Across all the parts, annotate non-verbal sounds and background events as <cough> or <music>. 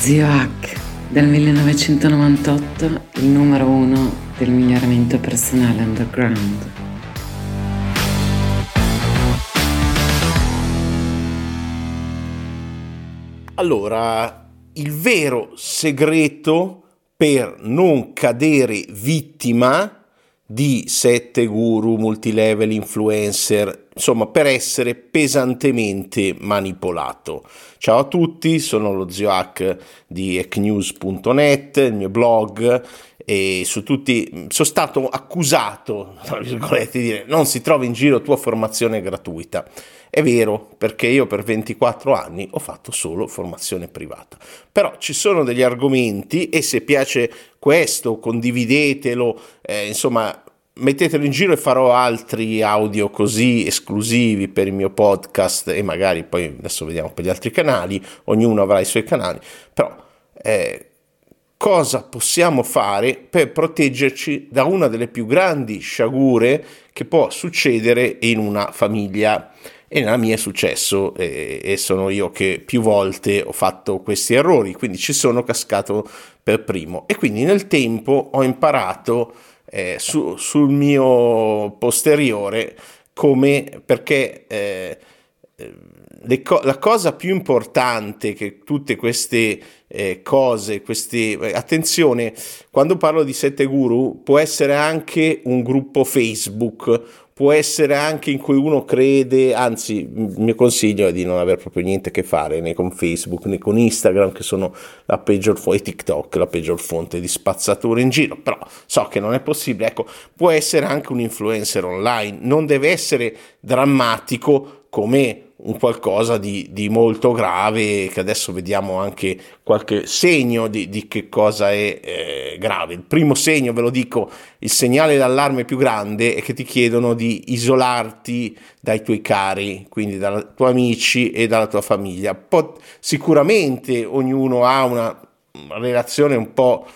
Zio Hack, dal 1998 il numero uno del miglioramento personale underground. Allora, il vero segreto per non cadere vittima di sette guru, multilevel, influencer, insomma per essere pesantemente manipolato. Ciao a tutti, sono lo zio Hack di hacknews.net, il mio blog e su tutti sono stato accusato, tra virgolette, di dire non si trova in giro tua formazione gratuita. È vero, perché io per 24 anni ho fatto solo formazione privata. Però ci sono degli argomenti e se piace questo condividetelo, eh, insomma mettetelo in giro e farò altri audio così esclusivi per il mio podcast e magari poi adesso vediamo per gli altri canali, ognuno avrà i suoi canali, però eh, cosa possiamo fare per proteggerci da una delle più grandi sciagure che può succedere in una famiglia? e nella mia è successo e, e, sono io che più volte ho fatto questi errori, quindi ci sono cascato per primo e quindi nel tempo ho imparato eh, su, sul mio posteriore come perché eh, co- la cosa più importante che tutte queste eh, cose, queste eh, attenzione, quando parlo di sette guru può essere anche un gruppo Facebook, può essere anche in cui uno crede, anzi il mio consiglio è di non avere proprio niente a che fare né con Facebook né con Instagram che sono la peggior fonte, e TikTok la peggior fonte di spazzatura in giro, però so che non è possibile, ecco, può essere anche un influencer online, non deve essere drammatico come un qualcosa di, di, molto grave, che adesso vediamo anche qualche segno di, di che cosa è eh, grave. Il primo segno, ve lo dico, il segnale d'allarme più grande è che ti chiedono di isolarti dai tuoi cari, quindi dai tuoi amici e dalla tua famiglia. Pot- sicuramente ognuno ha una relazione un po'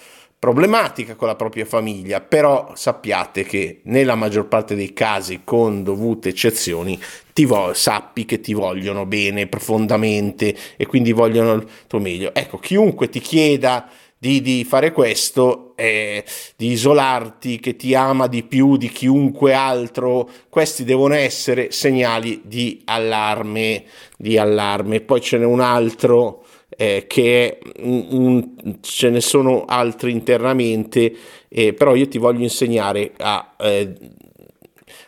problematica con la propria famiglia, però sappiate che nella maggior parte dei casi, con dovute eccezioni, ti vo- sappi che ti vogliono bene profondamente e quindi vogliono il tuo meglio. Ecco, chiunque ti chieda di, di fare questo, eh, di isolarti, che ti ama di più di chiunque altro, questi devono essere segnali di allarme, di allarme. Poi ce n'è un altro eh, che un, un, ce ne sono altri internamente, eh, però io ti voglio insegnare a, eh,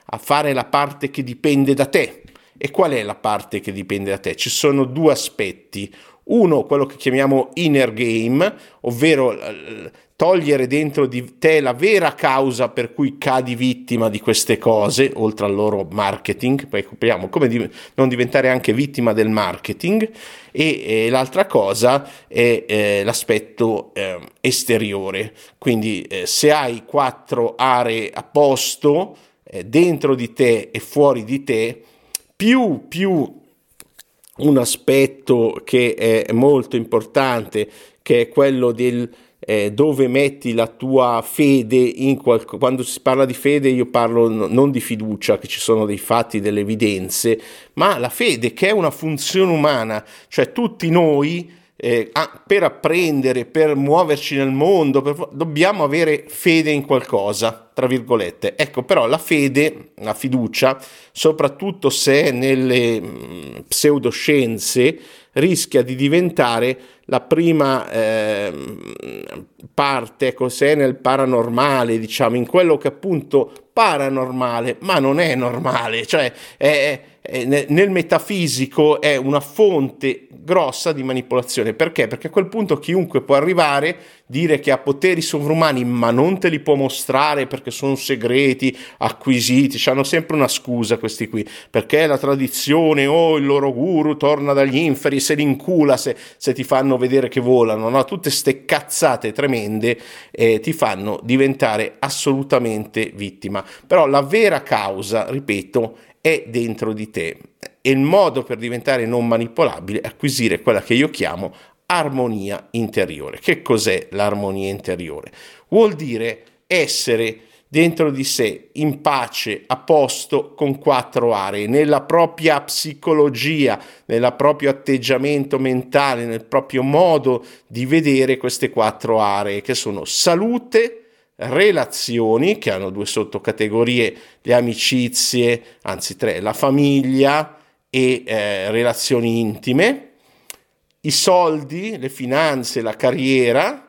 a fare la parte che dipende da te. E qual è la parte che dipende da te? Ci sono due aspetti. Uno, quello che chiamiamo inner game, ovvero togliere dentro di te la vera causa per cui cadi vittima di queste cose, oltre al loro marketing, poi capiamo come di, non diventare anche vittima del marketing, e eh, l'altra cosa è eh, l'aspetto eh, esteriore, quindi eh, se hai quattro aree a posto eh, dentro di te e fuori di te, più, più un aspetto che è molto importante, che è quello del eh, dove metti la tua fede in qualcosa. Quando si parla di fede io parlo non di fiducia, che ci sono dei fatti, delle evidenze, ma la fede che è una funzione umana, cioè tutti noi eh, per apprendere, per muoverci nel mondo, per, dobbiamo avere fede in qualcosa, tra virgolette. Ecco, però la fede, la fiducia, soprattutto se nelle mm, pseudoscienze, rischia di diventare la prima eh, parte, ecco, se è nel paranormale, diciamo, in quello che appunto paranormale, ma non è normale, cioè è, nel metafisico è una fonte grossa di manipolazione. Perché? Perché a quel punto chiunque può arrivare, dire che ha poteri sovrumani, ma non te li può mostrare perché sono segreti, acquisiti, hanno sempre una scusa questi qui, perché la tradizione o oh, il loro guru torna dagli inferi, se li incula se, se ti fanno vedere che volano, no? tutte ste cazzate tremende eh, ti fanno diventare assolutamente vittima. Però la vera causa, ripeto, è dentro di te e il modo per diventare non manipolabile è acquisire quella che io chiamo armonia interiore. Che cos'è l'armonia interiore? Vuol dire essere dentro di sé in pace, a posto con quattro aree, nella propria psicologia, nel proprio atteggiamento mentale, nel proprio modo di vedere queste quattro aree che sono salute, relazioni, che hanno due sottocategorie, le amicizie, anzi tre, la famiglia e eh, relazioni intime, i soldi, le finanze, la carriera,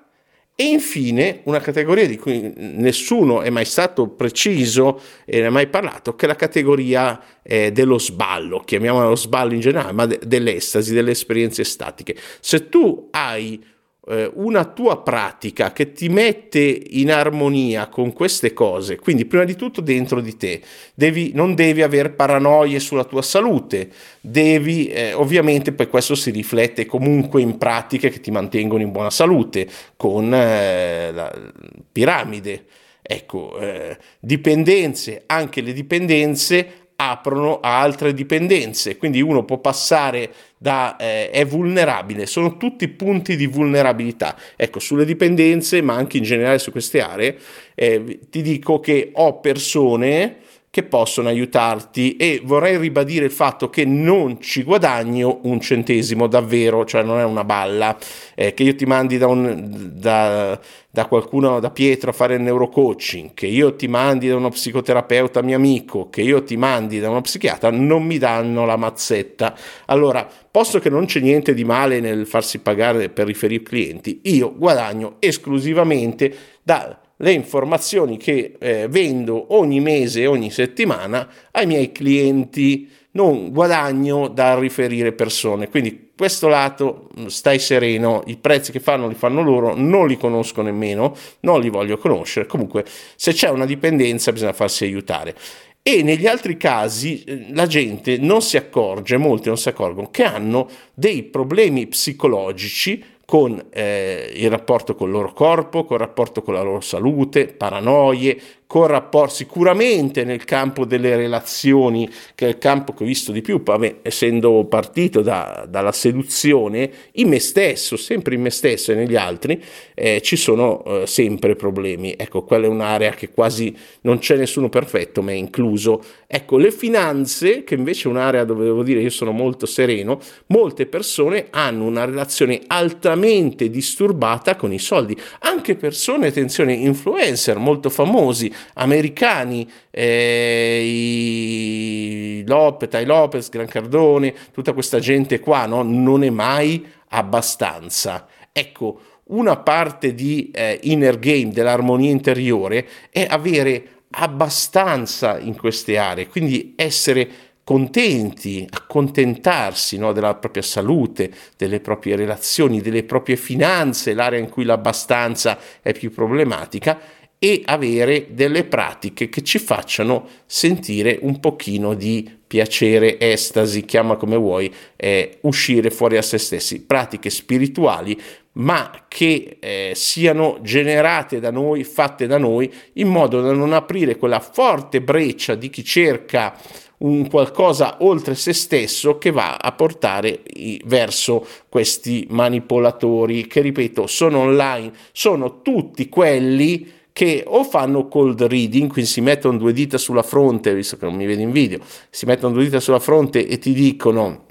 e infine una categoria di cui nessuno è mai stato preciso e ne ha mai parlato, che è la categoria eh, dello sballo, chiamiamola lo sballo in generale, ma de- dell'estasi, delle esperienze statiche. Se tu hai eh, una tua pratica che ti mette in armonia con queste cose, quindi prima di tutto dentro di te, devi, non devi avere paranoie sulla tua salute, devi, eh, ovviamente poi questo si riflette comunque in pratiche che ti mantengono in buona salute, con eh, la piramide. Ecco, eh, dipendenze, anche le dipendenze aprono a altre dipendenze, quindi uno può passare da eh, è vulnerabile, sono tutti punti di vulnerabilità. Ecco, sulle dipendenze, ma anche in generale su queste aree, eh, ti dico che ho persone che possono aiutarti e vorrei ribadire il fatto che non ci guadagno un centesimo davvero, cioè non è una balla, eh, che io ti mandi da, un, da, da, qualcuno, da Pietro a fare il neurocoaching, che io ti mandi da uno psicoterapeuta mio amico, che io ti mandi da uno psichiatra, non mi danno la mazzetta. Allora, posto che non c'è niente di male nel farsi pagare per riferire clienti, io guadagno esclusivamente da le informazioni che eh, vendo ogni mese, ogni settimana ai miei clienti, non guadagno dal riferire persone. Quindi questo lato mm, stai sereno, i prezzi che fanno li fanno loro, non li conosco nemmeno, non li voglio conoscere. Comunque, se c'è una dipendenza bisogna farsi aiutare. E negli altri casi eh, la gente non si accorge, molti non si accorgono, che hanno dei problemi psicologici con eh, il rapporto con il loro corpo, con il rapporto con la loro salute, paranoie, con rapporti sicuramente nel campo delle relazioni, che è il campo che ho visto di più, vabbè, essendo partito da, dalla seduzione, in me stesso, sempre in me stesso e negli altri, eh, ci sono eh, sempre problemi. Ecco, quella è un'area che quasi non c'è nessuno perfetto, ma è incluso. Ecco, le finanze, che invece è un'area dove devo dire io sono molto sereno, molte persone hanno una relazione altamente disturbata con i soldi. Anche persone, attenzione, influencer molto famosi, americani, eh, i Lopez, Tai Lopez, Gran Cardone, tutta questa gente qua, no? non è mai abbastanza. Ecco, una parte di eh, inner game, dell'armonia interiore, è avere abbastanza in queste aree, quindi essere contenti, accontentarsi no, della propria salute, delle proprie relazioni, delle proprie finanze, l'area in cui l'abbastanza è più problematica e avere delle pratiche che ci facciano sentire un pochino di piacere, estasi, chiama come vuoi, eh, uscire fuori a se stessi, pratiche spirituali ma che eh, siano generate da noi, fatte da noi, in modo da non aprire quella forte breccia di chi cerca un qualcosa oltre se stesso che va a portare verso questi manipolatori che ripeto sono online, sono tutti quelli che o fanno cold reading, quindi si mettono due dita sulla fronte, visto che non mi vedi in video, si mettono due dita sulla fronte e ti dicono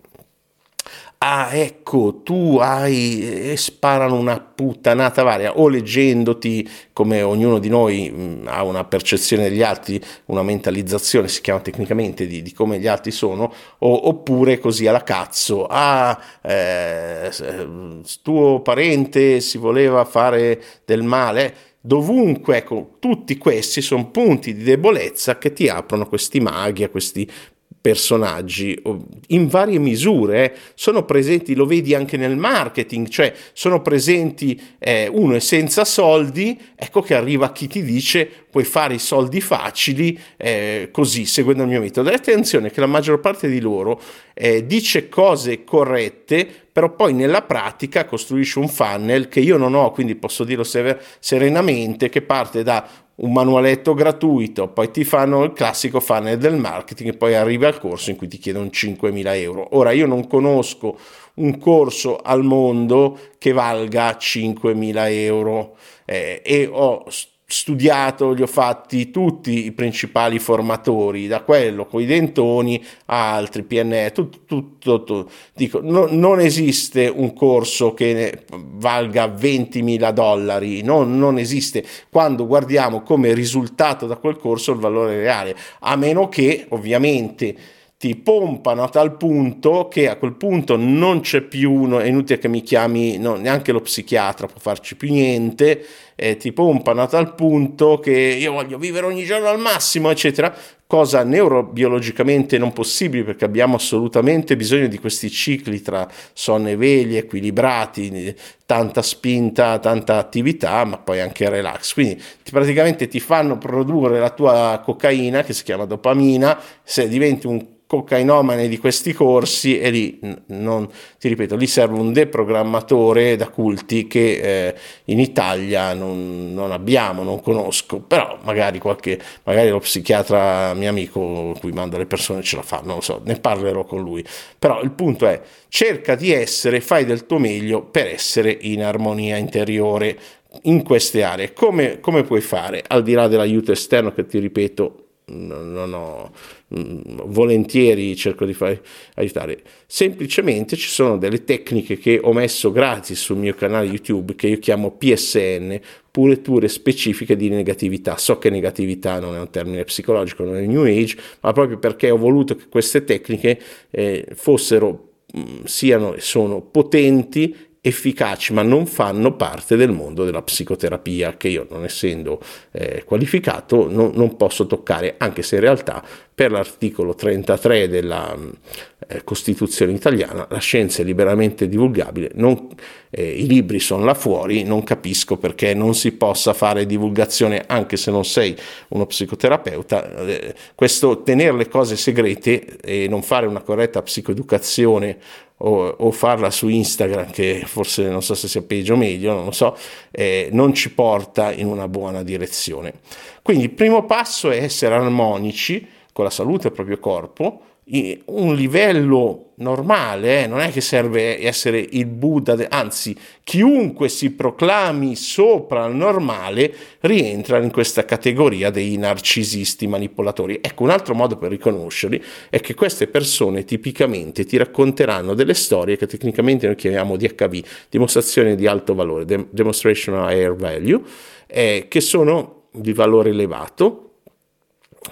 ah ecco tu hai e sparano una puttanata varia o leggendoti come ognuno di noi mh, ha una percezione degli altri una mentalizzazione si chiama tecnicamente di, di come gli altri sono o, oppure così alla cazzo ah eh, tuo parente si voleva fare del male dovunque, ecco, tutti questi sono punti di debolezza che ti aprono questi maghi, a questi personaggi in varie misure, eh. sono presenti, lo vedi anche nel marketing, cioè sono presenti, eh, uno è senza soldi, ecco che arriva chi ti dice puoi fare i soldi facili eh, così, seguendo il mio metodo. E attenzione che la maggior parte di loro eh, dice cose corrette, però poi nella pratica costruisce un funnel che io non ho, quindi posso dirlo serenamente, che parte da un manualetto gratuito, poi ti fanno il classico funnel del marketing e poi arrivi al corso in cui ti chiedono 5.000 euro. Ora io non conosco un corso al mondo che valga 5.000 euro eh, e ho studiato, li ho fatti tutti i principali formatori, da quello con i dentoni a altri PNE, tutto, tutto, tutto. Dico, no, non esiste un corso che valga 20.000 dollari, no, non esiste quando guardiamo come risultato da quel corso il valore reale, a meno che ovviamente ti pompano a tal punto che a quel punto non c'è più uno, è inutile che mi chiami, no, neanche lo psichiatra può farci più niente, eh, ti pompano a tal punto che io voglio vivere ogni giorno al massimo, eccetera, cosa neurobiologicamente non possibile perché abbiamo assolutamente bisogno di questi cicli tra sonno e veglie equilibrati, tanta spinta, tanta attività, ma poi anche relax. Quindi praticamente ti fanno produrre la tua cocaina che si chiama dopamina, se diventi un cocainomane di questi corsi e lì, non, ti ripeto, lì serve un deprogrammatore da culti che eh, in Italia non, non, abbiamo, non conosco, però magari qualche, magari lo psichiatra mio amico cui mando le persone ce la fa, non lo so, ne parlerò con lui, però il punto è cerca di essere, fai del tuo meglio per essere in armonia interiore in queste aree, come, come puoi fare, al di là dell'aiuto esterno che ti ripeto non ho mm, volentieri cerco di fare, aiutare. Semplicemente ci sono delle tecniche che ho messo gratis sul mio canale youtube che io chiamo PSN puliture specifiche di negatività. So che negatività non è un termine psicologico non è new age ma proprio perché ho voluto che queste tecniche eh, fossero mm, siano e sono potenti efficaci ma non fanno parte del mondo della psicoterapia che io non essendo eh, qualificato non, non, posso toccare anche se in realtà per l'articolo 33 della eh, Costituzione italiana la scienza è liberamente divulgabile non, eh, i libri sono là fuori non capisco perché non si possa fare divulgazione anche se non sei uno psicoterapeuta eh, questo tenere le cose segrete e non fare una corretta psicoeducazione o, o, farla su Instagram, che forse non so se sia peggio o meglio, non lo so, eh, non ci porta in una buona direzione. Quindi il primo passo è essere armonici con la salute del proprio corpo, un livello normale, eh? non è che serve essere il Buddha, anzi chiunque si proclami sopra il normale rientra in questa categoria dei narcisisti manipolatori. Ecco, un altro modo per riconoscerli è che queste persone tipicamente ti racconteranno delle storie che tecnicamente noi chiamiamo DHV, dimostrazione di alto valore, demonstration of higher value, eh, che sono di valore elevato,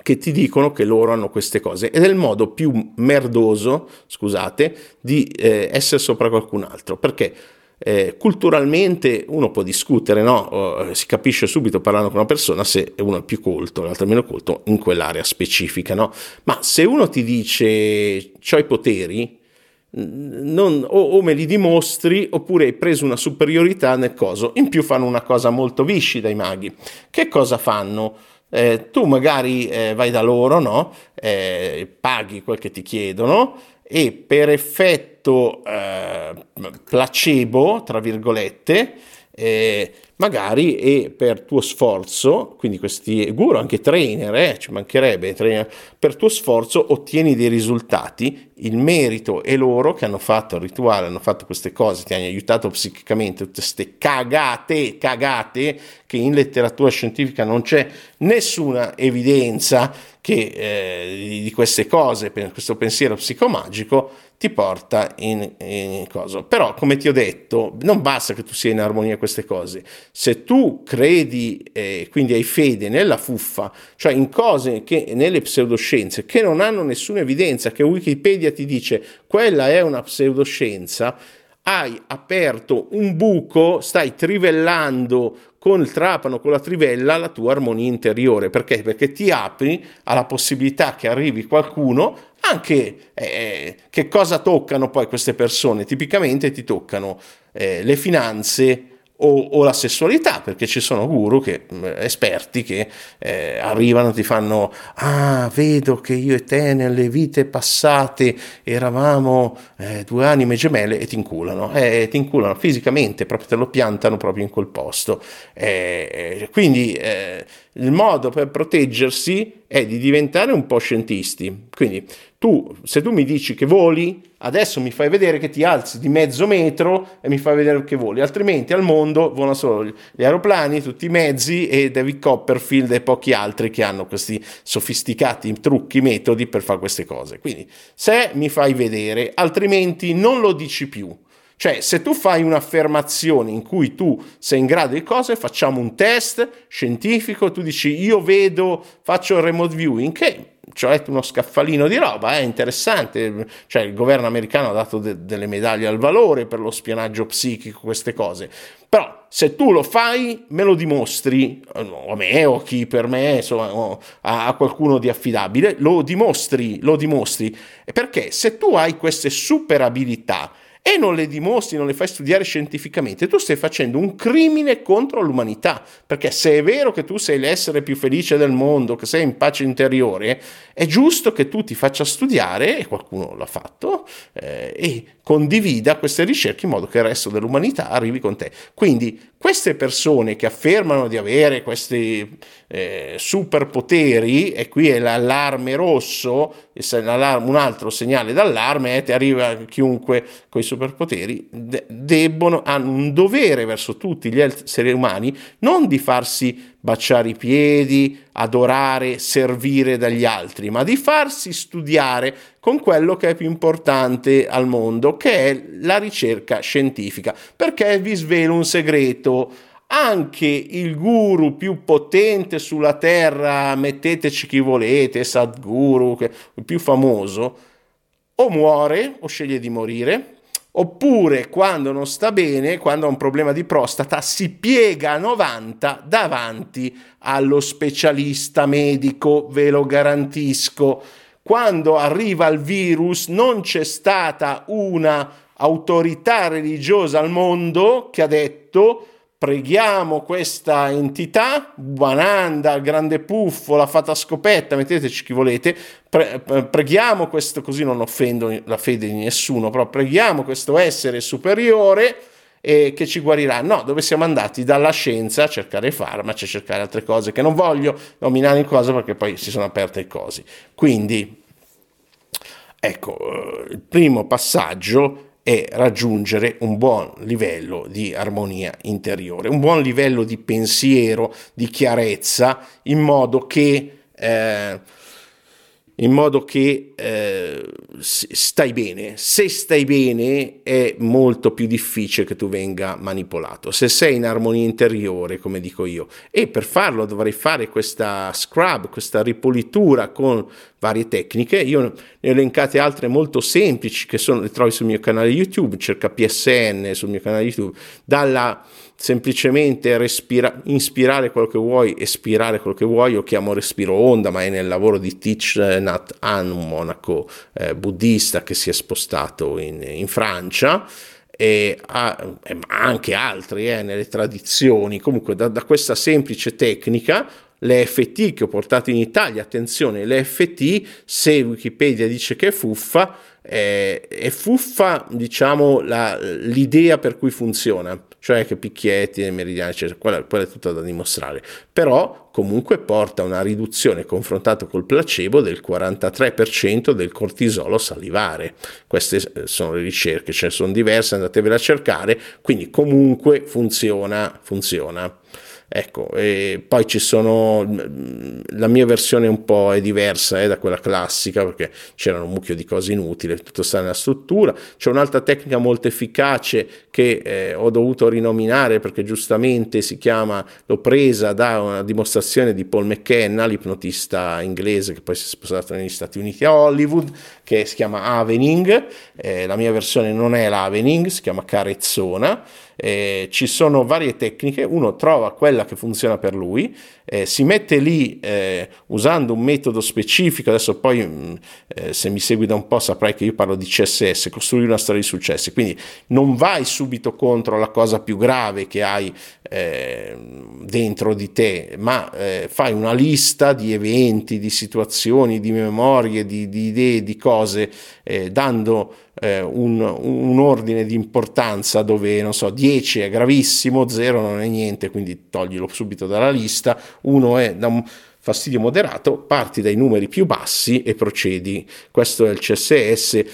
che ti dicono che loro hanno queste cose ed è il modo più merdoso, scusate, di eh, essere sopra qualcun altro, perché eh, culturalmente uno può discutere, no? O, si capisce subito parlando con una persona se uno è più colto, l'altro è meno colto in quell'area specifica, no? Ma se uno ti dice ho i poteri, non, o, o, me li dimostri oppure hai preso una superiorità nel coso. In più fanno una cosa molto viscida i maghi. Che cosa fanno? Eh, tu magari eh, vai da loro, no? eh, paghi quel che ti chiedono e per effetto eh, placebo, tra virgolette, eh, magari e per tuo sforzo, quindi questi guru, anche trainer, eh, ci mancherebbe, trainer, per tuo sforzo ottieni dei risultati, il merito è loro che hanno fatto il rituale, hanno fatto queste cose, ti hanno aiutato psicicamente, tutte queste cagate, cagate, che in letteratura scientifica non c'è nessuna evidenza che, eh, di queste cose, questo pensiero psicomagico, ti porta in, in cosa. Però, come ti ho detto, non basta che tu sia in armonia con queste cose. Se tu credi, eh, quindi hai fede nella fuffa, cioè in cose che nelle pseudoscienze che non hanno nessuna evidenza, che Wikipedia ti dice quella è una pseudoscienza, hai aperto un buco, stai trivellando con il trapano, con la trivella, la tua armonia interiore. Perché? Perché ti apri alla possibilità che arrivi qualcuno anche eh, che cosa toccano poi queste persone? Tipicamente ti toccano eh, le finanze, o, o, la sessualità, perché ci sono guru che, mm, esperti che eh, arrivano e ti fanno, ah, vedo che io e te nelle vite passate eravamo eh, due anime gemelle e ti inculano, eh, ti inculano fisicamente, proprio te lo piantano proprio in quel posto. Eh, quindi eh, il modo per proteggersi è di diventare un po' scientisti. Quindi tu, se tu mi dici che voli, adesso mi fai vedere che ti alzi di mezzo metro e mi fai vedere che voli, altrimenti al mondo volano solo gli aeroplani, tutti i mezzi e David Copperfield e pochi altri che hanno questi sofisticati trucchi, metodi per fare queste cose. Quindi se mi fai vedere, altrimenti non lo dici più. Cioè, se tu fai un'affermazione in cui tu sei in grado di cose, facciamo un test scientifico, tu dici io vedo, faccio il remote viewing, che ci ho letto uno scaffalino di roba, è eh, interessante, cioè il governo americano ha dato de- delle medaglie al valore per lo spionaggio psichico, queste cose, però se tu lo fai me lo dimostri, a me o a chi per me, insomma, a, a qualcuno di affidabile, lo dimostri, lo dimostri, perché se tu hai queste super abilità, e non le dimostri, non le fai studiare scientificamente, tu stai facendo un crimine contro l'umanità, perché se è vero che tu sei l'essere più felice del mondo, che sei in pace interiore, è giusto che tu ti faccia studiare, e qualcuno l'ha fatto, eh, e condivida queste ricerche in modo che il resto dell'umanità arrivi con te. Quindi queste persone che affermano di avere questi eh, superpoteri, e qui è l'allarme rosso, un altro segnale d'allarme, eh, ti arriva chiunque con i superpoteri, de- debbono, hanno un dovere verso tutti gli esseri umani, non di farsi baciare i piedi, adorare, servire dagli altri, ma di farsi studiare con quello che è più importante al mondo, che è la ricerca scientifica. Perché vi svelo un segreto. Anche il guru più potente sulla terra, metteteci chi volete, Sadhguru, il più famoso, o muore o sceglie di morire, Oppure quando non sta bene, quando ha un problema di prostata, si piega a 90 davanti allo specialista medico, ve lo garantisco. Quando arriva il virus non c'è stata una autorità religiosa al mondo che ha detto preghiamo questa entità, Bananda, grande puffo, la fata scopetta, metteteci chi volete, pre- preghiamo questo, così non offendo la fede di nessuno, però preghiamo questo essere superiore e che ci guarirà. No, dove siamo andati dalla scienza a cercare farmaci, a cercare altre cose che non voglio nominare in cosa perché poi si sono aperte i cosi. Quindi, ecco, eh, il primo passaggio è raggiungere un buon livello di armonia interiore, un buon livello di pensiero, di chiarezza, in modo che eh, in modo che eh, stai bene. Se stai bene è molto più difficile che tu venga manipolato. Se sei in armonia interiore, come dico io, e per farlo dovrei fare questa scrub, questa ripulitura con varie tecniche. Io ne ho elencate altre molto semplici che sono, le trovi sul mio canale YouTube, cerca PSN sul mio canale YouTube, dalla semplicemente respira, inspirare quello che vuoi, espirare quello che vuoi, io chiamo respiro onda, ma è nel lavoro di Thich Nhat Hanh, un monaco eh, buddista che si è spostato in, in Francia, e e anche altri eh, nelle tradizioni, comunque da, da questa semplice tecnica l'EFT che ho portato in Italia, attenzione, l'EFT se Wikipedia dice che è fuffa, eh, è fuffa diciamo la, l'idea per cui funziona, cioè che picchietti e meridiani, eccetera, quella, quella, è tutta da dimostrare, però comunque porta a una riduzione confrontato col placebo del 43% del cortisolo salivare. Queste eh, sono le ricerche, ce ne sono diverse, andatevele a cercare, quindi comunque funziona, funziona. Ecco, e poi ci sono, mm, la mia versione un po' è diversa eh, da quella classica perché c'erano un mucchio di cose inutili, tutto sta nella struttura. C'è un'altra tecnica molto efficace che eh, ho dovuto rinominare perché giustamente si chiama, l'ho presa da una dimostrazione di Paul McKenna, l'ipnotista inglese che poi si è spostato negli Stati Uniti a Hollywood, che si chiama Avening, eh, la mia versione non è l'Avening, si chiama Carezzona eh, ci sono varie tecniche, uno trova quella che funziona per lui, eh, si mette lì eh, usando un metodo specifico, adesso poi mh, mm, eh, se mi segui da un po' saprai che io parlo di CSS, costruire una storia di successo, quindi non vai subito contro la cosa più grave che hai eh, dentro di te, ma eh, fai una lista di eventi, di situazioni, di memorie, di, di idee, di cose, dando eh, un, un, ordine di importanza dove, non so, 10 è gravissimo, 0 non è niente, quindi toglilo subito dalla lista, 1 è da un fastidio moderato, parti dai numeri più bassi e procedi. Questo è il CSS,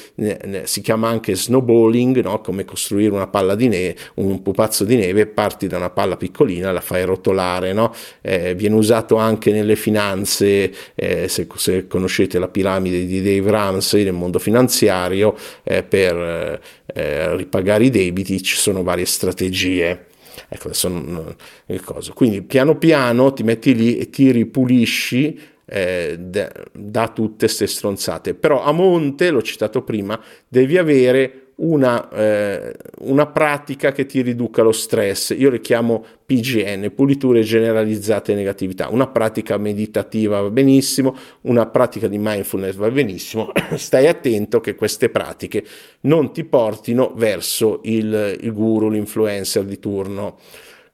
si chiama anche snowballing, no? come costruire una palla di neve, un pupazzo di neve, parti da una palla piccolina, la fai rotolare, no? eh, viene usato anche nelle finanze, eh, se, se, conoscete la piramide di Dave Ramsey nel mondo finanziario, eh, per eh, ripagare i debiti ci sono varie strategie. Ecco, adesso non, il coso. Quindi piano piano ti metti lì e ti ripulisci eh, da, tutte queste stronzate. Però a monte, l'ho citato prima, devi avere una, eh, una, pratica che ti riduca lo stress. Io le chiamo PGN, puliture generalizzate negatività. Una pratica meditativa va benissimo, una pratica di mindfulness va benissimo. <coughs> Stai attento che queste pratiche non ti portino verso il, il guru, l'influencer di turno.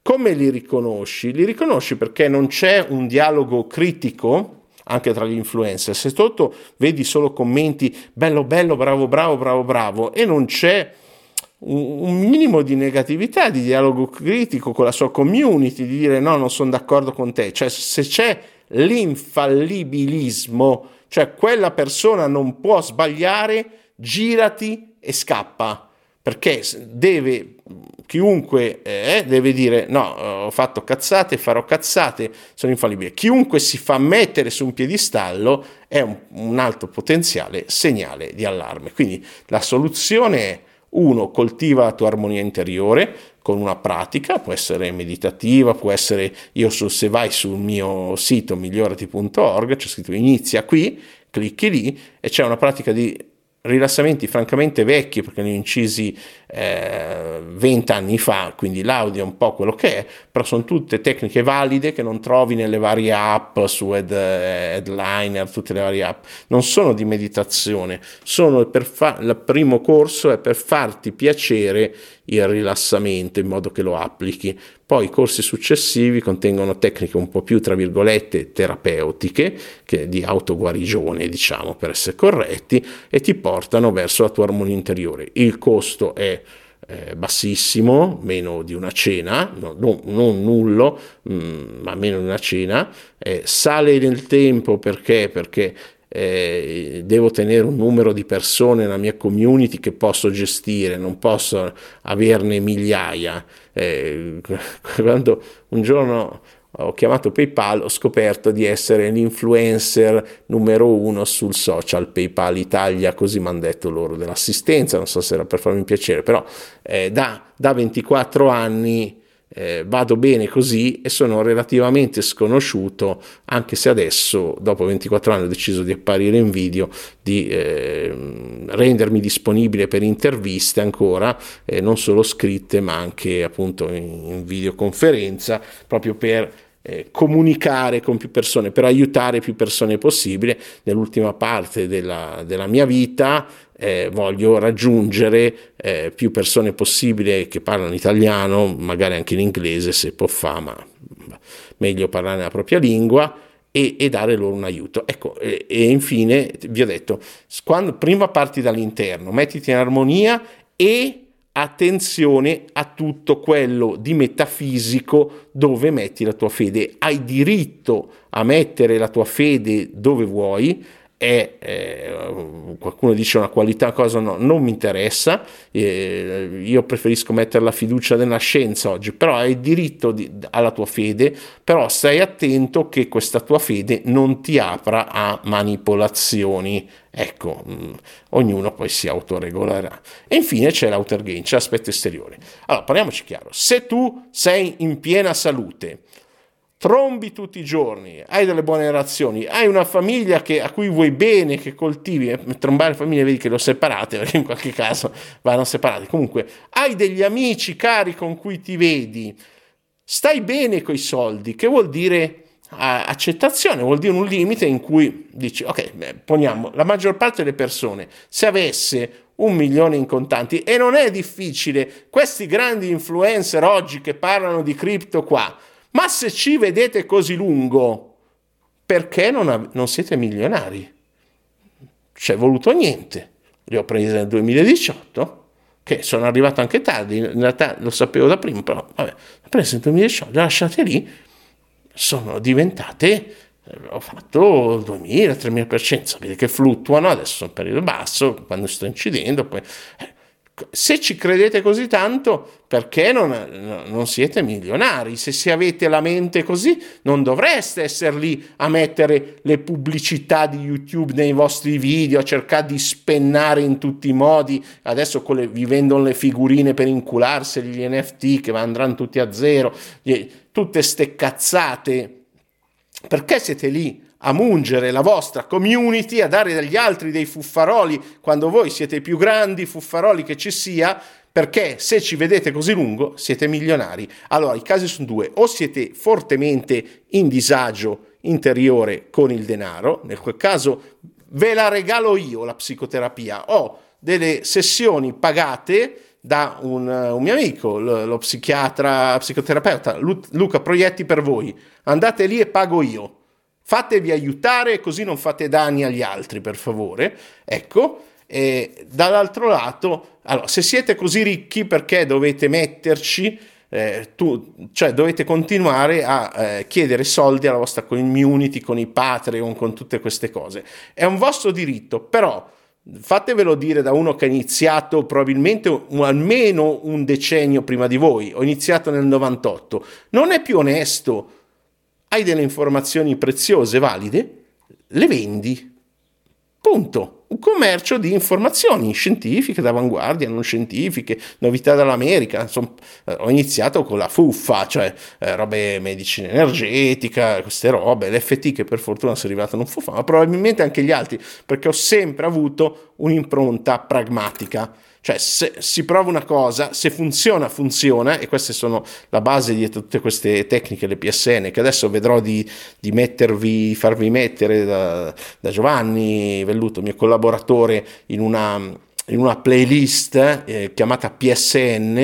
Come li riconosci? Li riconosci perché non c'è un dialogo critico anche tra gli influencer. Se sotto vedi solo commenti bello, bello, bravo, bravo, bravo, bravo e non c'è un minimo di negatività, di dialogo critico con la sua community, di dire no, non sono d'accordo con te, cioè se c'è l'infallibilismo, cioè quella persona non può sbagliare, girati e scappa, perché deve chiunque eh, deve dire no, ho fatto cazzate, farò cazzate, sono infallibile. Chiunque si fa mettere su un piedistallo è un, un alto potenziale segnale di allarme. Quindi la soluzione è uno, coltiva la tua armonia interiore con una pratica, può essere meditativa, può essere, io so, se vai sul mio sito migliorati.org, c'è scritto inizia qui, clicchi lì e c'è una pratica di rilassamenti francamente vecchi perché li ho incisi eh, 20 anni fa, quindi l'audio è un po' quello che è, però sono tutte tecniche valide che non trovi nelle varie app su Head, Headliner, tutte le varie app, non sono di meditazione, sono per fa- il primo corso è per farti piacere il rilassamento in modo che lo applichi. Poi i corsi successivi contengono tecniche un po' più, tra virgolette, terapeutiche, che di autoguarigione, diciamo, per essere corretti, e ti portano verso la tua armonia interiore. Il costo è eh, bassissimo, meno di una cena, no, no, non nullo, mh, mm, ma meno di una cena, eh, sale nel tempo perché? Perché eh, devo tenere un numero di persone nella mia community che posso gestire, non posso averne migliaia. Eh, <laughs> quando un giorno ho chiamato PayPal, ho scoperto di essere l'influencer numero uno sul social PayPal Italia, così mi hanno detto loro dell'assistenza, non so se era per farmi piacere, però eh, da, da 24 anni eh, vado bene così e sono relativamente sconosciuto, anche se adesso, dopo 24 anni, ho deciso di apparire in video, di eh, rendermi disponibile per interviste ancora, eh, non solo scritte, ma anche appunto in, in videoconferenza, proprio per eh, comunicare con più persone, per aiutare più persone possibile. Nell'ultima parte della, della mia vita eh, voglio raggiungere eh, più persone possibile che parlano italiano, magari anche in inglese se può fare, ma meglio parlare la propria lingua. E, e, dare loro un aiuto. Ecco, e, e infine vi ho detto, quando, prima parti dall'interno, mettiti in armonia e attenzione a tutto quello di metafisico dove metti la tua fede. Hai diritto a mettere la tua fede dove vuoi, è eh, qualcuno dice una qualità, cosa no, non mi interessa, eh, io preferisco mettere la fiducia nella scienza oggi, però hai diritto di, alla tua fede, però stai attento che questa tua fede non ti apra a manipolazioni. Ecco, mh, mm, ognuno poi si autoregolerà. E infine c'è l'outer gain, c'è l'aspetto esteriore. Allora, parliamoci chiaro, se tu sei in piena salute, trombi tutti i giorni, hai delle buone relazioni, hai una famiglia che, a cui vuoi bene, che coltivi, eh, trombare famiglie vedi che le ho separate, <laughs> perché in qualche caso vanno separate, comunque hai degli amici cari con cui ti vedi, stai bene coi soldi, che vuol dire accettazione, vuol dire un limite in cui dici, ok, beh, poniamo, la maggior parte delle persone, se avesse un milione in contanti, e non è difficile, questi grandi influencer oggi che parlano di cripto qua, ma se ci vedete così lungo, perché non, av- non siete milionari? C'è voluto niente. Li ho presi nel 2018, che sono arrivato anche tardi, in realtà lo sapevo da prima, però vabbè, ho preso nel 2018, le ho lasciate lì, sono diventate eh, ho fatto 2000-3000%, sapete che fluttuano, adesso sono periodo basso, quando sto incidendo, poi... Eh, se ci credete così tanto, perché non, non, siete milionari? Se, se avete la mente così, non dovreste essere lì a mettere le pubblicità di YouTube nei vostri video, a cercare di spennare in tutti i modi. Adesso le, vi vendono le figurine per incularsi, gli NFT che andranno tutti a zero, tutte ste cazzate. Perché siete lì? A mungere la vostra community, a dare agli altri dei fuffaroli quando voi siete i più grandi fuffaroli che ci sia, perché se ci vedete così lungo siete milionari. Allora i casi sono due, o siete fortemente in disagio interiore con il denaro, nel quel caso ve la regalo io la psicoterapia, ho delle sessioni pagate da un, un mio amico, lo, lo psichiatra, psicoterapeuta Luca Proietti per voi. Andate lì e pago io Fatevi aiutare così non fate danni agli altri, per favore. Ecco, e dall'altro lato, allora, se siete così ricchi perché dovete metterci, eh, tu, cioè dovete continuare a eh, chiedere soldi alla vostra community con i Patreon, con tutte queste cose. È un vostro diritto, però fatevelo dire da uno che ha iniziato probabilmente un, almeno un decennio prima di voi, ho iniziato nel 98. Non è più onesto hai delle informazioni preziose, valide, le vendi. Punto. Un commercio di informazioni scientifiche d'avanguardia, non scientifiche, novità dall'America. Insomma, eh, ho iniziato con la fuffa, cioè eh, robe medicina energetica, queste robe, l'FT che per fortuna sono arrivato non fuffa, ma probabilmente anche gli altri, perché ho sempre avuto un'impronta pragmatica cioè, se si prova una cosa, se funziona, funziona, e queste sono la base di tutte queste tecniche, le PSN, che adesso vedrò di, di mettervi, farvi mettere da, da, Giovanni Velluto, mio collaboratore, in una, in una playlist eh, chiamata PSN,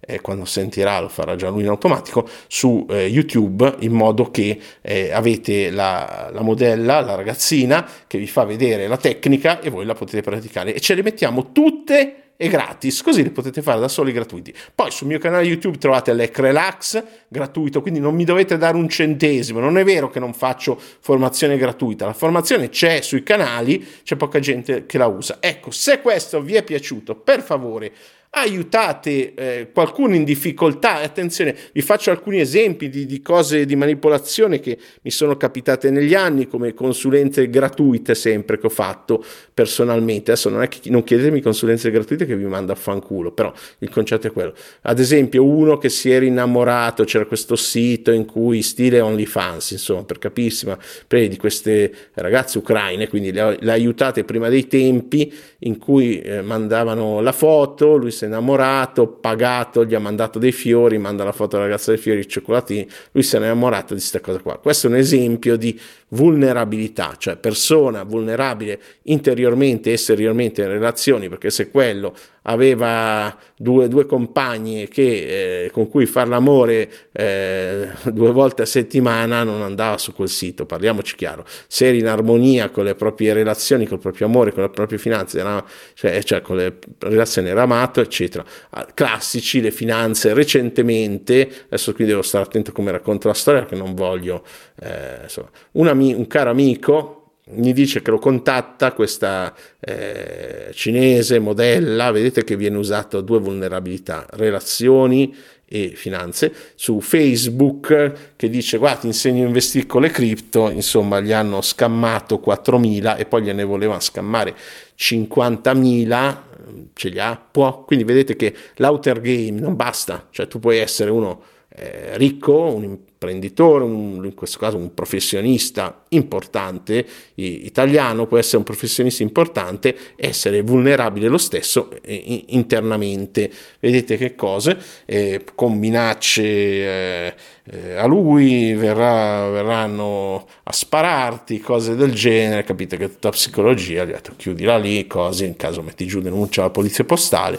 eh, quando sentirà lo farà già lui in automatico, su eh, YouTube, in modo che eh, avete la, la, modella, la ragazzina, che vi fa vedere la tecnica e voi la potete praticare. E ce le mettiamo tutte e gratis, così li potete fare da soli gratuiti. Poi sul mio canale YouTube trovate l'EC Relax gratuito, quindi non mi dovete dare un centesimo, non è vero che non faccio formazione gratuita, la formazione c'è sui canali, c'è poca gente che la usa. Ecco, se questo vi è piaciuto, per favore aiutate eh, qualcuno in difficoltà. Attenzione, vi faccio alcuni esempi di, di, cose di manipolazione che mi sono capitate negli anni, come consulenze gratuite sempre che ho fatto personalmente. Adesso non è che non chiedetemi consulenze gratuite che vi manda a fanculo, però il concetto è quello. Ad esempio, uno che si era innamorato, c'era questo sito in cui stile OnlyFans, insomma, per capirsi, ma di queste ragazze ucraine, quindi le, le aiutate prima dei tempi in cui eh, mandavano la foto, lui è innamorato, pagato, gli ha mandato dei fiori, manda la foto alla ragazza dei fiori, i cioccolatini, lui si è innamorato di questa cosa qua. Questo è un esempio di vulnerabilità, cioè persona vulnerabile interiormente e esteriormente in relazioni, perché se quello aveva due, due compagne che, eh, con cui fare l'amore eh, due volte a settimana non andava su quel sito, parliamoci chiaro, se eri in armonia con le proprie relazioni, con il proprio amore, con le proprie finanze, era, cioè, cioè, con le relazioni era amato, eccetera. Ah, classici, le finanze recentemente, adesso qui devo stare attento come racconto la storia che non voglio, eh, insomma, una un caro amico mi dice che lo contatta questa eh, cinese modella, vedete che viene usato due vulnerabilità, relazioni e finanze, su Facebook che dice guarda ti insegno a investire con le cripto, insomma gli hanno scammato 4.000 e poi gliene volevano scammare 50.000, ce li ha, può, quindi vedete che l'outer game non basta, cioè tu puoi essere uno eh, ricco, un imprenditore, un, in questo caso un professionista importante italiano, può essere un professionista importante, essere vulnerabile lo stesso eh, internamente. Vedete che cose? Eh, con minacce eh, eh, a lui verrà, verranno a spararti, cose del genere, capite che tutta psicologia, gli ha detto chiudila lì, cose, in caso metti giù denuncia alla polizia postale.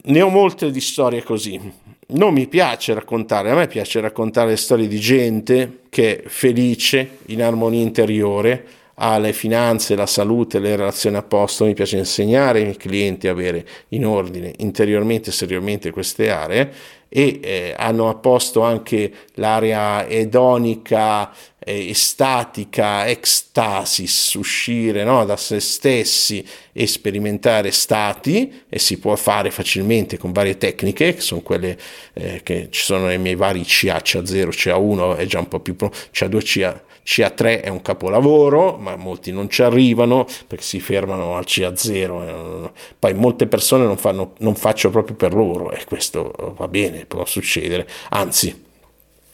Ne ho molte di storie così, non mi piace raccontare, a me piace raccontare storie di gente che è felice, in armonia interiore, alle finanze, la salute, le relazioni a posto, mi piace insegnare ai miei clienti a avere in ordine interiormente e esteriormente queste aree e eh, hanno a posto anche l'area edonica, eh, estatica, ecstasis, uscire no, da se stessi e sperimentare stati e si può fare facilmente con varie tecniche che sono quelle eh, che ci sono nei miei vari CA, CA0, CA1 è già un po' più pro, CA2, CA CA3 è un capolavoro, ma molti non ci arrivano perché si fermano al CA0. Poi molte persone non, fanno, non faccio proprio per loro e questo va bene, può succedere. Anzi,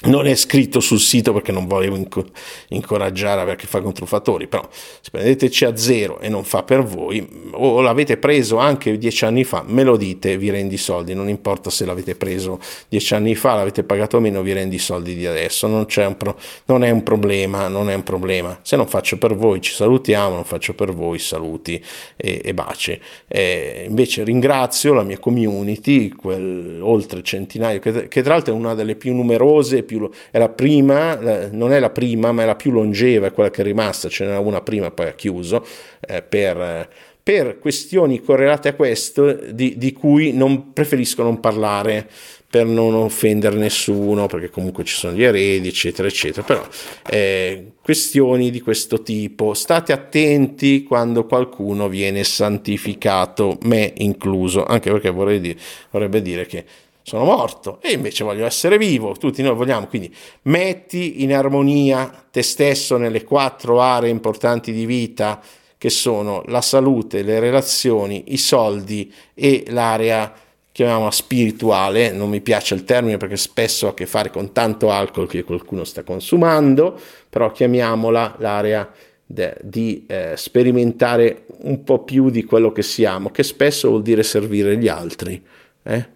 non è scritto sul sito perché non volevo inc- incoraggiare a avere a che fare con truffatori, però se prendete C0 e non fa per voi, o l'avete preso anche dieci anni fa, me lo dite, vi rendi i soldi, non importa se l'avete preso dieci anni fa, l'avete pagato meno, vi rendi i soldi di adesso, non, pro- non è un problema, non è un problema. Se non faccio per voi ci salutiamo, non faccio per voi saluti e, e baci. E invece ringrazio la mia community, quel oltre centinaio, che, che tra l'altro è una delle più numerose, più più, è la prima, non è la prima, ma è la più longeva, è quella che è rimasta, ce n'era una prima, poi ha chiuso, eh, per, per, questioni correlate a questo, di, di cui non, preferisco non parlare per non offendere nessuno, perché comunque ci sono gli eredi, eccetera, eccetera. Però eh, questioni di questo tipo, state attenti quando qualcuno viene santificato, me incluso, anche perché dire, vorrebbe dire che sono morto e invece voglio essere vivo, tutti noi vogliamo, quindi metti in armonia te stesso nelle quattro aree importanti di vita che sono la salute, le relazioni, i soldi e l'area chiamiamola spirituale, non mi piace il termine perché spesso ha a che fare con tanto alcol che qualcuno sta consumando, però chiamiamola l'area de, di eh, sperimentare un po' più di quello che siamo, che spesso vuol dire servire gli altri. Eh?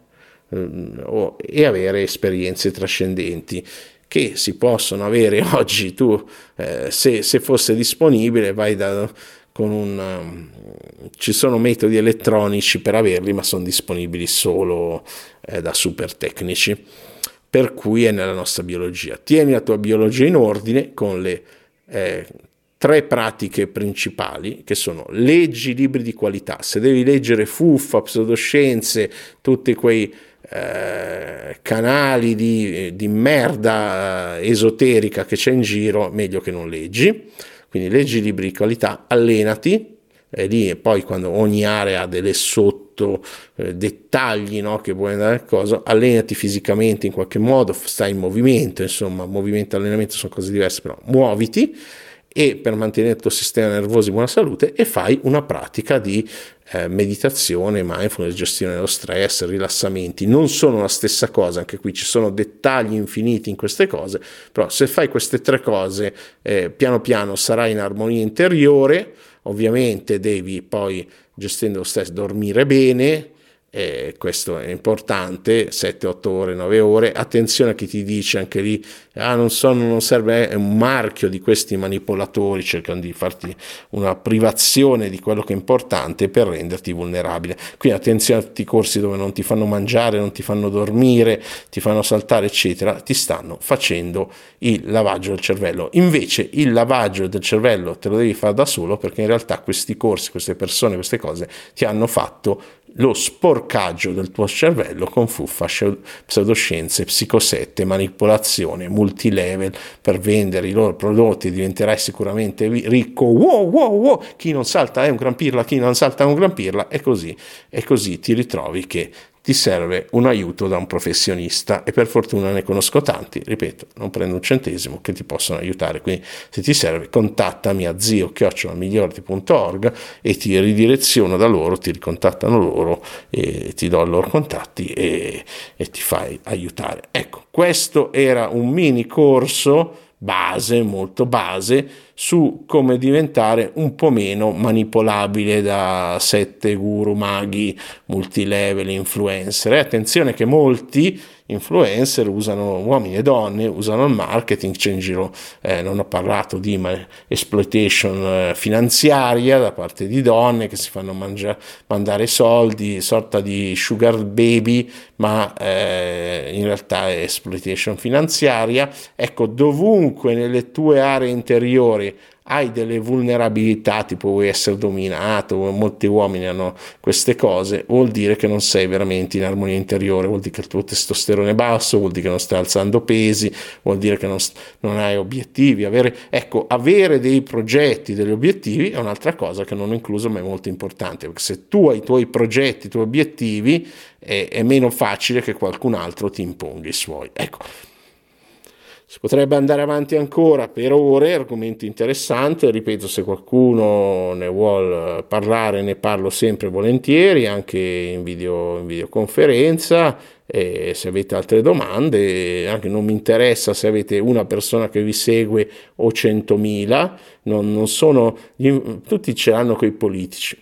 Ehm, e avere esperienze trascendenti che si possono avere <laughs> oggi. Tu eh, se, se, fosse disponibile vai da con un um, ci sono metodi elettronici per averli ma sono disponibili solo eh, da super tecnici. Per cui è nella nostra biologia. Tieni la tua biologia in ordine con le eh, tre pratiche principali che sono leggi libri di qualità. Se devi leggere fuffa pseudoscienze tutti quei eh, canali di, di merda eh, esoterica che c'è in giro, meglio che non leggi. Quindi leggi libri di qualità, allenati, e lì poi quando ogni area ha delle sotto eh, dettagli no, che vuoi andare a cosa, allenati fisicamente in qualche modo, stai in movimento, insomma, movimento e allenamento sono cose diverse, però muoviti e per mantenere il tuo sistema nervoso in buona salute e fai una pratica di eh, meditazione, mindfulness, gestione dello stress, rilassamenti, non sono la stessa cosa, anche qui ci sono dettagli infiniti in queste cose, però se fai queste tre cose eh, piano piano sarai in armonia interiore, ovviamente devi poi gestendo lo stress dormire bene, eh, questo è importante, 7-8 ore, 9 ore, attenzione a chi ti dice anche lì, ah non so, non serve, è un marchio di questi manipolatori, cercano di farti una privazione di quello che è importante per renderti vulnerabile. Quindi attenzione a tutti i corsi dove non ti fanno mangiare, non ti fanno dormire, ti fanno saltare, eccetera, ti stanno facendo il lavaggio del cervello. Invece il lavaggio del cervello te lo devi fare da solo perché in realtà questi corsi, queste persone, queste cose ti hanno fatto lo sporcaggio del tuo cervello con fuffa, pseudoscienze, psicosette, manipolazione, multilevel. Per vendere i loro prodotti, diventerai sicuramente ricco. Wow, wow, wow, chi non salta è un gran pirla, chi non salta è un gran pirla, e così, e così ti ritrovi che ti serve un aiuto da un professionista e per fortuna ne conosco tanti, ripeto, non prendo un centesimo che ti possono aiutare, quindi se ti serve contattami a zio migliordi.org e ti ridireziono da loro, ti ricontattano loro e ti do i loro contatti e, e ti fai aiutare. Ecco, questo era un mini corso base, molto base, su come diventare un po' meno manipolabile da sette guru, maghi, multilevel, influencer. E attenzione che molti influencer usano uomini e donne, usano il marketing, c'è in giro, eh, non ho parlato di exploitation eh, finanziaria da parte di donne che si fanno mangiare, mandare soldi, sorta di sugar baby, ma eh, in realtà è exploitation finanziaria. Ecco, dovunque nelle tue aree interiori hai delle vulnerabilità, tipo vuoi essere dominato, molti uomini hanno queste cose, vuol dire che non sei veramente in armonia interiore, vuol dire che il tuo testosterone è basso, vuol dire che non stai alzando pesi, vuol dire che non, non hai obiettivi. Avere, ecco, avere dei progetti, degli obiettivi è un'altra cosa che non ho incluso, ma è molto importante, perché se tu hai i tuoi progetti, i tuoi obiettivi, è, è meno facile che qualcun altro ti imponga i suoi. Ecco. Si potrebbe andare avanti ancora per ore, argomento interessante, ripeto se qualcuno ne vuole parlare ne parlo sempre volentieri, anche in, video, in videoconferenza, e se avete altre domande, anche non mi interessa se avete una persona che vi segue o 100.000, non, non sono, tutti ce l'hanno con i politici,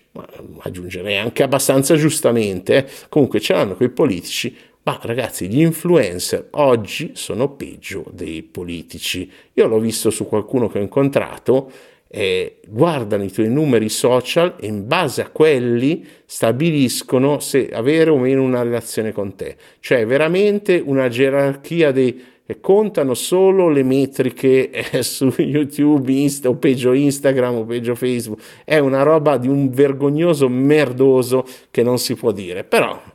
aggiungerei anche abbastanza giustamente, eh? comunque ce l'hanno con i politici, ma ragazzi, gli influencer oggi sono peggio dei politici. Io l'ho visto su qualcuno che ho incontrato, eh, guardano i tuoi numeri social e in base a quelli stabiliscono se avere o meno una relazione con te. Cioè veramente una gerarchia dei e contano solo le metriche eh, <laughs> su YouTube, Insta, o peggio Instagram o peggio Facebook. È una roba di un vergognoso merdoso che non si può dire. Però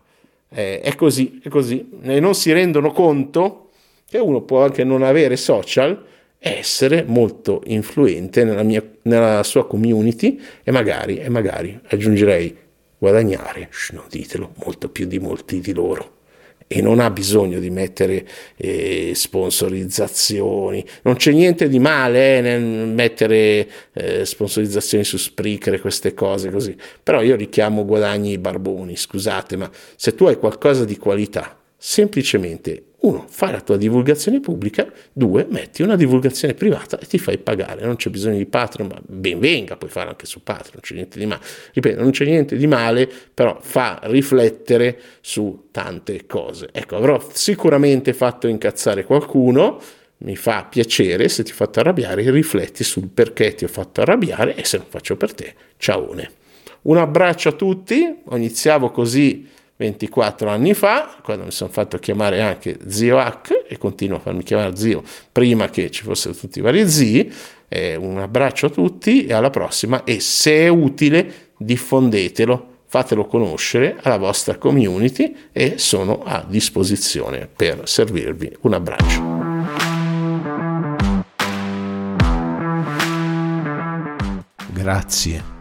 eh, è così, è così. E non si rendono conto che uno può anche non avere social e essere molto influente nella, mia, nella sua community e magari, e magari aggiungerei guadagnare, non ditelo, molto più di molti di loro e non ha bisogno di mettere eh, sponsorizzazioni. Non c'è niente di male eh, nel mettere eh, sponsorizzazioni su Spreaker queste cose così, però io richiamo guadagni barboni, scusate, ma se tu hai qualcosa di qualità, semplicemente uno, fai la tua divulgazione pubblica, due, metti una divulgazione privata e ti fai pagare, non c'è bisogno di Patreon, ma ben venga, puoi farlo anche su Patreon, non c'è niente di male. Ripeto, non c'è niente di male, però fa riflettere su tante cose. Ecco, avrò sicuramente fatto incazzare qualcuno, mi fa piacere, se ti ho fatto arrabbiare, rifletti sul perché ti ho fatto arrabbiare e se lo faccio per te, ciaone. Un abbraccio a tutti, iniziavo così 24 anni fa, quando mi sono fatto chiamare anche zio H e continuo a farmi chiamare zio prima che ci fossero tutti i vari zii. Eh, un abbraccio a tutti e alla prossima e se è utile diffondetelo, fatelo conoscere alla vostra community e sono a disposizione per servirvi. Un abbraccio. Grazie